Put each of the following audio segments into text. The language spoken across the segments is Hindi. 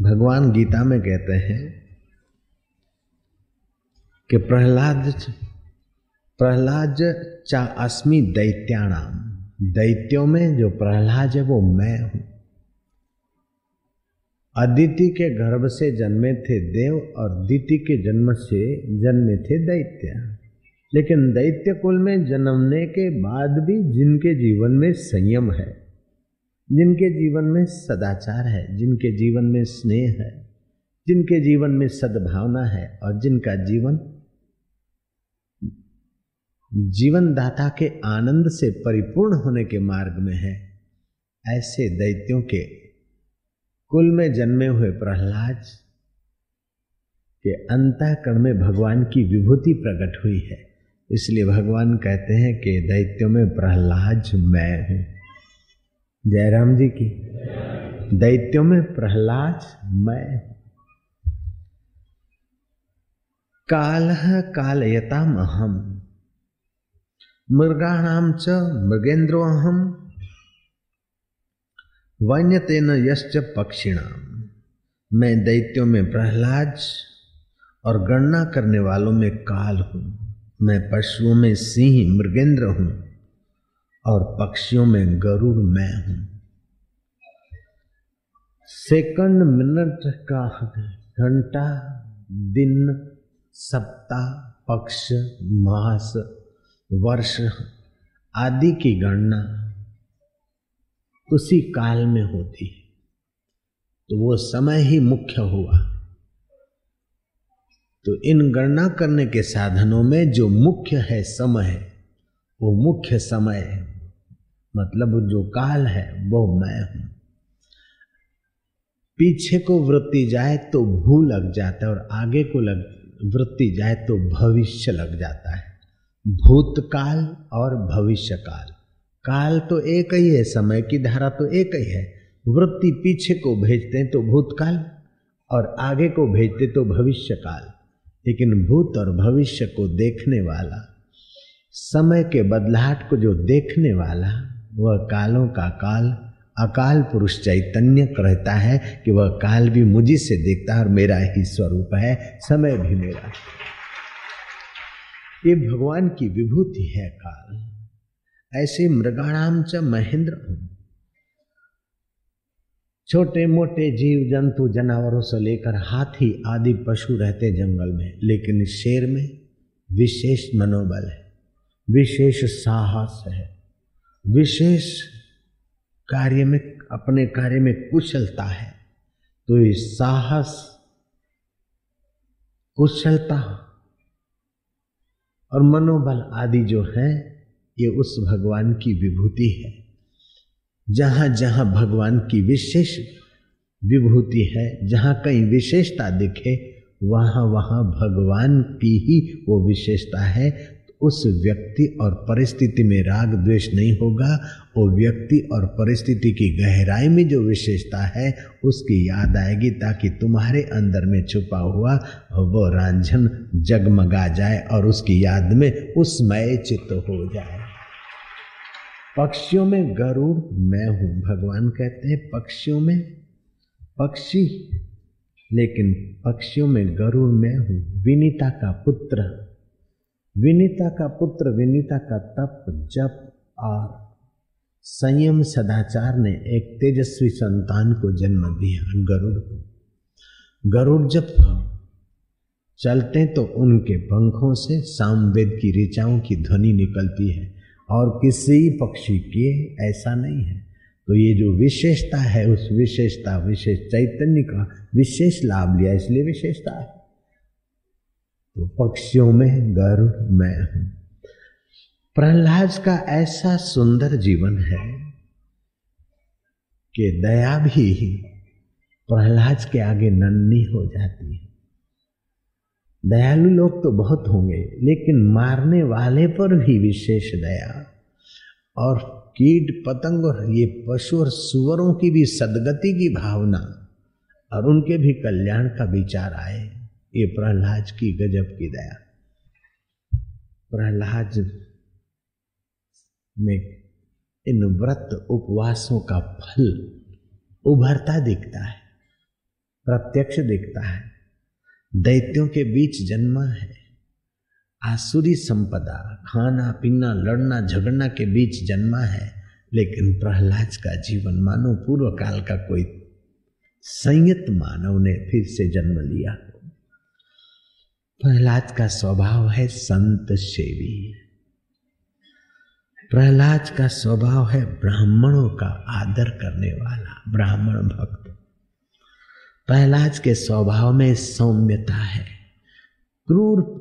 भगवान गीता में कहते हैं कि प्रहलाद प्रहलाद चा अस्मि दैत्याणाम। दैत्यों में जो प्रहलाद है वो मैं हूँ। अदिति के गर्भ से जन्मे थे देव और दिति के जन्म से जन्मे थे दैत्य। लेकिन दैत्य कुल में जन्मने के बाद भी जिनके जीवन में संयम है जिनके जीवन में सदाचार है, जिनके जीवन में स्नेह है, जिनके जीवन में सद्भावना है और जिनका जीवन जीवन दाता के आनंद से परिपूर्ण होने के मार्ग में है, ऐसे दैत्यों के कुल में जन्मे हुए प्रहलाद के अंतःकरण में भगवान की विभूति प्रकट हुई है। इसलिए भगवान कहते हैं कि दैत्यों में प्रहलाद मैं हूँ। जयराम जी की। दैत्यों में प्रहलाद, मैं। काल कालयताम अहम। मृगाणाम च मृगेंद्रो अहम। वन्यतेन यश्च पक्षिणाम। मैं दैत्यों में प्रहलाद और गणना करने वालों में काल हूँ। मैं पशुओं में सिंह मृगेंद्र हूँ। और पक्षियों में गरुड़ मैं हूँ। सेकंड मिनट का घंटा, दिन, सप्ताह, पक्ष, मास, वर्ष आदि की गणना उसी काल में होती है। तो वो समय ही मुख्य हुआ। तो इन गणना करने के साधनों में जो मुख्य है समय, वो मुख्य समय मतलब जो काल है, वो मैं हूँ। पीछे को वृत्ति जाए तो भू लग जाता है और आगे को लग, वृत्ति जाए तो भविष्य लग जाता है। भूतकाल और भविष्य काल काल तो एक ही है, समय की धारा तो एक ही है। वृत्ति पीछे को भेजते हैं तो भूतकाल और आगे को भेजते तो भविष्य काल लेकिन भूत और भविष्य को देखने वाला, समय के बदलाहट को जो देखने वाला वह कालों का काल, अकाल पुरुष चैतन्य कहता है कि वह काल भी मुझी से देखता है और मेरा ही स्वरूप है, समय भी मेरा ये भगवान की विभूति है काल। ऐसे मृगाणाम च महेंद्र छोटे मोटे जीव जंतु जानवरों से लेकर हाथी आदि पशु रहते जंगल में, लेकिन शेर में विशेष मनोबल है, विशेष साहस है। विशेष कार्य में, अपने कार्य में कुशलता है। तो ये साहस, कुशलता और मनोबल आदि जो है, ये उस भगवान की विभूति है। जहाँ जहाँ भगवान की विशेष विभूति है, जहाँ कहीं विशेषता दिखे, वहाँ वहाँ भगवान की ही वो विशेषता है। उस व्यक्ति और परिस्थिति में राग द्वेष नहीं होगा वो व्यक्ति और परिस्थिति की गहराई में जो विशेषता है, उसकी याद आएगी ताकि तुम्हारे अंदर में छुपा हुआ वो रांझन जगमगा जाए और उसकी याद में उसमय चित्त हो जाए। पक्षियों में गरुड़, मैं हूँ, भगवान कहते हैं पक्षियों में। पक्षी, लेकिन पक्षियों में गरुड़, मैं हूँ, विनीता का पुत्र। विनीता का पुत्र विनीता का तप जप और संयम सदाचार ने एक तेजस्वी संतान को जन्म दिया गरुड़ को। गरुड़ जब चलते तो उनके पंखों से सामवेद की ऋचाओं की ध्वनि निकलती है और किसी पक्षी के ऐसा नहीं है। तो ये जो विशेषता है, उस विशेषता, विशेष चैतन्य का विशेष लाभ लिया, इसलिए विशेषता है। तो पक्षियों में गरुड़ मैं हूँ। प्रहलाद का ऐसा सुंदर जीवन है कि दया भी प्रहलाद के आगे नन्ही हो जाती है। दयालु लोग तो बहुत होंगे, लेकिन मारने वाले पर भी विशेष दया। और कीट पतंग और ये पशु और सुअरों की भी सदगति की भावना और उनके भी कल्याण का विचार आए। ये प्रहलाद की गजब की दया। प्रहलाद में इन व्रत उपवासों का फल उभरता दिखता है, प्रत्यक्ष दिखता है। दैत्यों के बीच जन्मा है। आसुरी संपदा, खाना, पीना, लड़ना, झगड़ना के बीच जन्मा है। लेकिन प्रहलाद का जीवन मानो पूर्व काल का कोई संयत मानव ने फिर से जन्म लिया। प्रहलाद का स्वभाव है संत सेवी। प्रहलाद का स्वभाव है ब्राह्मणों का आदर करने वाला, ब्राह्मण भक्त। प्रहलाद के स्वभाव में सौम्यता है। क्रूर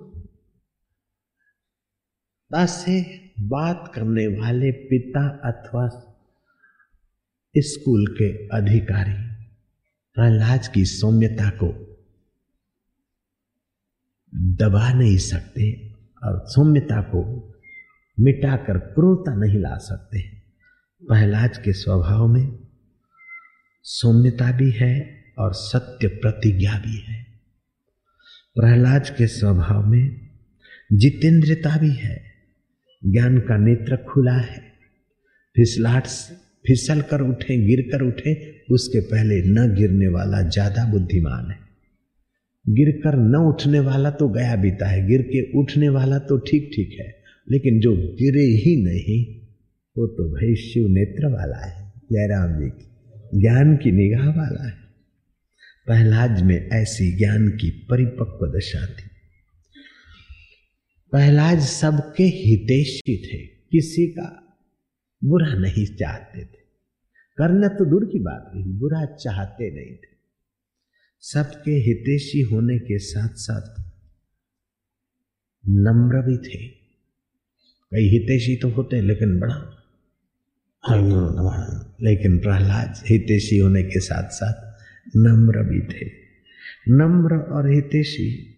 से बात करने वाले पिता अथवा स्कूल के अधिकारी, प्रहलाद की सौम्यता को दबा नहीं सकते और सौम्यता को मिटाकर क्रूरता नहीं ला सकते। प्रहलाद के स्वभाव में सौम्यता भी है और सत्य प्रतिज्ञा भी है। प्रहलाद के स्वभाव में जितेंद्रता भी है। ज्ञान का नेत्र खुला है। फिसलाट फिसल कर उठे गिर कर उठे, उसके पहले न गिरने वाला ज़्यादा बुद्धिमान है। गिर कर न उठने वाला तो गया बीता है, गिर के उठने वाला तो ठीक ठीक है, लेकिन जो गिरे ही नहीं, वो तो भाई शिव नेत्र वाला है, जयराम जी की, ज्ञान की निगाह वाला है। पहलाज में ऐसी ज्ञान की परिपक्व दशा थी। पहलाज सबके हितेशी थे, किसी का बुरा नहीं चाहते थे। करना तो दूर की बात नहीं, बुरा चाहते नहीं थे। सबके हितेशी होने के साथ साथ नम्र भी थे। कई हितेशी तो होते लेकिन बड़ा लेकिन प्रहलाद हितेशी होने के साथ साथ नम्र भी थे। नम्र और हितेशी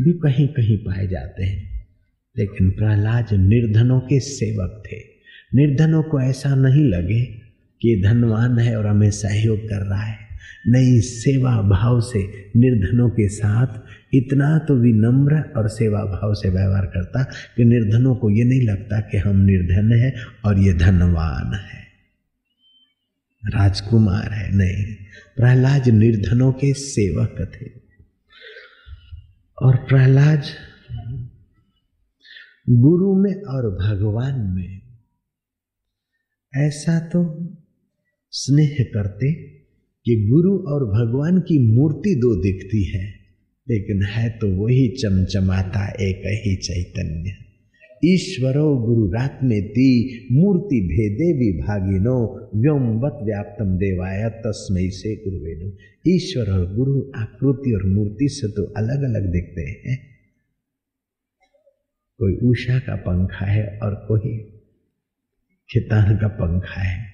भी कहीं कहीं पाए जाते हैं। लेकिन प्रहलाद निर्धनों के सेवक थे। निर्धनों को ऐसा नहीं लगे कि धनवान है और हमें सहयोग कर रहा है। नहीं सेवा भाव से निर्धनों के साथ इतना तो विनम्र और सेवा भाव से व्यवहार करता कि निर्धनों को ये नहीं लगता कि हम निर्धन है और ये धनवान है। राजकुमार है, नहीं। प्रहलाद निर्धनों के सेवक थे। और प्रहलाद गुरु में और भगवान में ऐसा तो स्नेह करते कि गुरु और भगवान की मूर्ति दो दिखती है, लेकिन है तो वही चमचमाता एक ही चैतन्य। ईश्वरो गुरु रात में ती, मूर्ति भेदे विभागिनो व्योमवत व्याप्तम देवाय तस्मय से गुरुवेनो ईश्वर और गुरु आकृति और मूर्ति से तो अलग अलग दिखते हैं। कोई उषा का पंखा है और कोई खितान का पंखा है।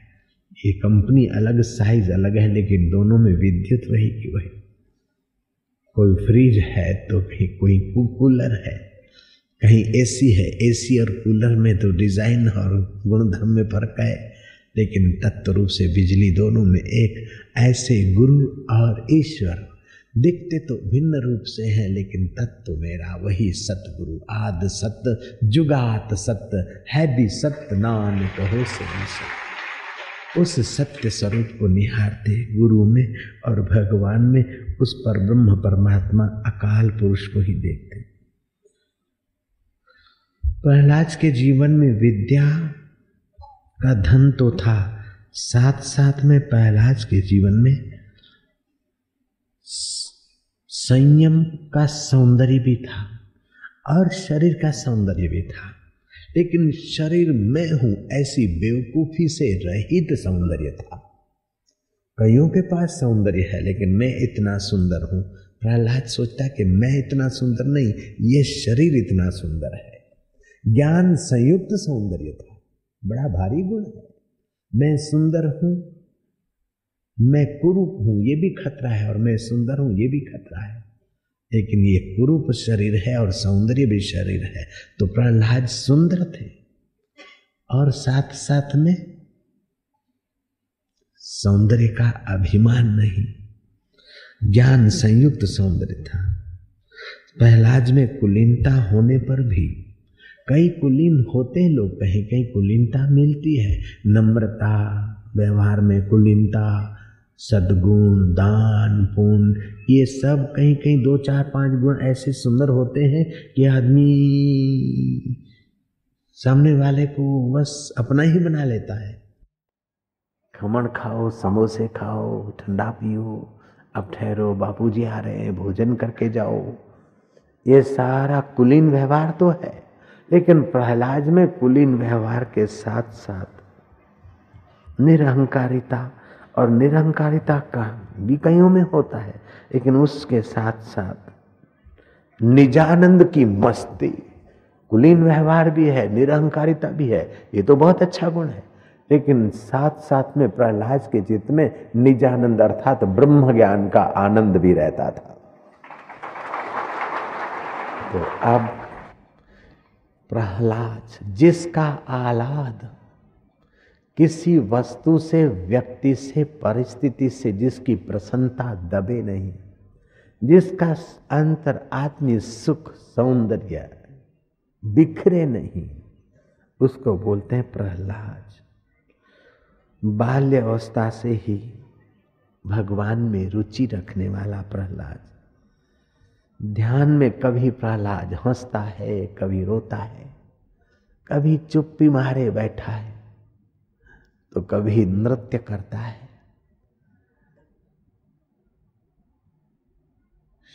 ये कंपनी अलग साइज़ अलग है, लेकिन दोनों में विद्युत वही की वही। कोई फ्रिज है तो कहीं कोई कूलर है। कहीं एसी है एसी और कूलर में तो डिज़ाइन और गुणधर्म में फ़र्क है, लेकिन तत्व रूप से बिजली दोनों में एक ऐसे गुरु और ईश्वर दिखते तो भिन्न रूप से हैं, लेकिन तत्व मेरा वही सतगुरु। आद सत्य जुगात सत्य है भी सत्य नानक हो से भी सत्य उस सत्य स्वरूप को निहारते गुरु में और भगवान में उस पर ब्रह्म परमात्मा अकाल पुरुष को ही देखते। प्रहलाद के जीवन में विद्या का धन तो था साथ साथ में प्रहलाद के जीवन में संयम का सौंदर्य भी था और शरीर का सौंदर्य भी था। लेकिन शरीर मैं हूँ ऐसी बेवकूफ़ी से रहित सौंदर्य था। कईयों के पास सौंदर्य है, लेकिन मैं इतना सुंदर हूँ। प्रहलाद सोचता कि मैं इतना सुंदर नहीं, ये शरीर इतना सुंदर है। ज्ञान संयुक्त सौंदर्य था। बड़ा भारी गुण है। मैं सुंदर हूँ, मैं कुरूप हूँ, ये भी खतरा है, और मैं सुंदर हूँ, ये भी खतरा है। लेकिन ये कुरूप शरीर है और सौंदर्य भी शरीर है। तो प्रहलाद सुंदर थे। और साथ साथ में सौंदर्य का अभिमान नहीं। ज्ञान संयुक्त सौंदर्य था। प्रहलाद में कुलीनता होने पर भी कई कुलीन होते लोग कहीं कहीं कुलीनता मिलती है। नम्रता, व्यवहार में कुलीनता सदगुण, दान, पुण्य, ये सब कहीं कहीं दो, चार, पाँच गुण ऐसे सुंदर होते हैं कि आदमी सामने वाले को बस अपना ही बना लेता है। खमण खाओ, समोसे खाओ, ठंडा पियो, अब ठहरो, बापूजी आ रहे हैं, भोजन करके जाओ। ये सारा कुलीन व्यवहार तो है, लेकिन प्रहलाद में कुलीन व्यवहार के साथ साथ निरहंकारिता और निरहंकारिता का भी कईयों में होता है, लेकिन उसके साथ साथ निजानंद की मस्ती, कुलीन व्यवहार भी है निरहंकारिता भी है, ये तो बहुत अच्छा गुण है। लेकिन साथ साथ में प्रहलाद के चित्त में निजानंद अर्थात ब्रह्म ज्ञान का आनंद भी रहता था। तो अब प्रहलाद, जिसका आलाद किसी वस्तु से, व्यक्ति से, परिस्थिति से जिसकी प्रसन्नता दबे नहीं, जिसका अंतर आत्मी सुख, सौंदर्य बिखरे नहीं, उसको बोलते हैं प्रहलाद। बाल्य अवस्था से ही भगवान में रुचि रखने वाला प्रहलाद। ध्यान में कभी प्रहलाद हंसता है, कभी रोता है, कभी चुप्पी मारे बैठा है। तो कभी नृत्य करता है।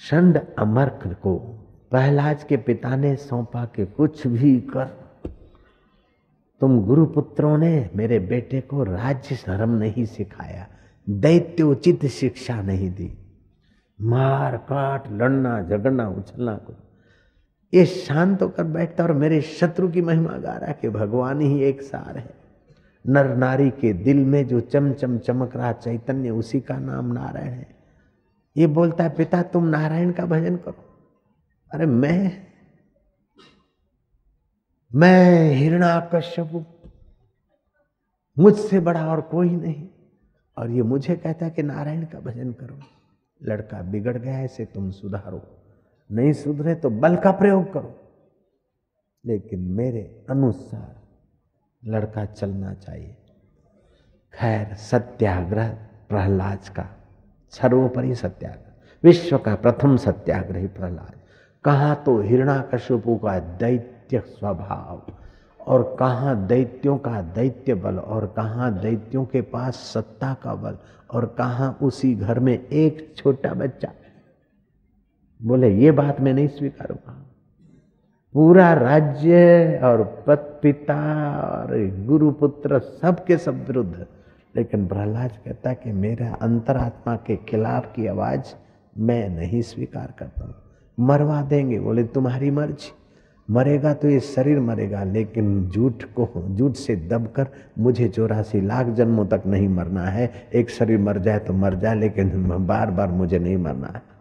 षंड अमर्क को प्रहलाद के पिता ने सौंपा के कुछ भी कर, तुम गुरुपुत्रों ने मेरे बेटे को राज्य धर्म नहीं सिखाया, दैत्य उचित शिक्षा नहीं दी। मार, काट, लड़ना, झगड़ना, उछलना को ये शांत होकर बैठता और मेरे शत्रु की महिमा गा रहा कि भगवान ही एक सार है। नर नारी के दिल में जो चम चम चमक रहा चैतन्य, उसी का नाम नारायण है। ये बोलता है, पिता, तुम नारायण का भजन करो। अरे, मैं? मैं हिरणा हिरणाकश्यप मुझसे बड़ा और कोई नहीं। और ये मुझे कहता है कि नारायण का भजन करो। लड़का बिगड़ गया ऐसे तुम सुधारो। नहीं सुधरे तो बल का प्रयोग करो। लेकिन मेरे अनुसार लड़का चलना चाहिए। खैर, सत्याग्रह प्रहलाद का, सर्वोपरि सत्याग्रह, विश्व का प्रथम सत्याग्रही प्रहलाद। कहा तो हिरणाकश्यपु का दैत्य स्वभाव, और कहाँ दैत्यों का दैत्य बल, और कहाँ दैत्यों के पास सत्ता का बल, और कहाँ उसी घर में एक छोटा बच्चा। बोले, ये बात मैं नहीं स्वीकारूँगा। पूरा राज्य और पत पिता और गुरु पुत्र सबके सब विरुद्ध। लेकिन प्रहलाद कहता कि मेरा अंतरात्मा के खिलाफ की आवाज़ मैं नहीं स्वीकार करता। हूँ मरवा देंगे, बोले, तुम्हारी मर्ज़ी। मरेगा तो ये शरीर मरेगा, लेकिन झूठ को, झूठ से दबकर मुझे चौरासी लाख जन्मों तक नहीं मरना है। एक शरीर मर जाए तो मर जाए लेकिन बार बार मुझे नहीं मरना है।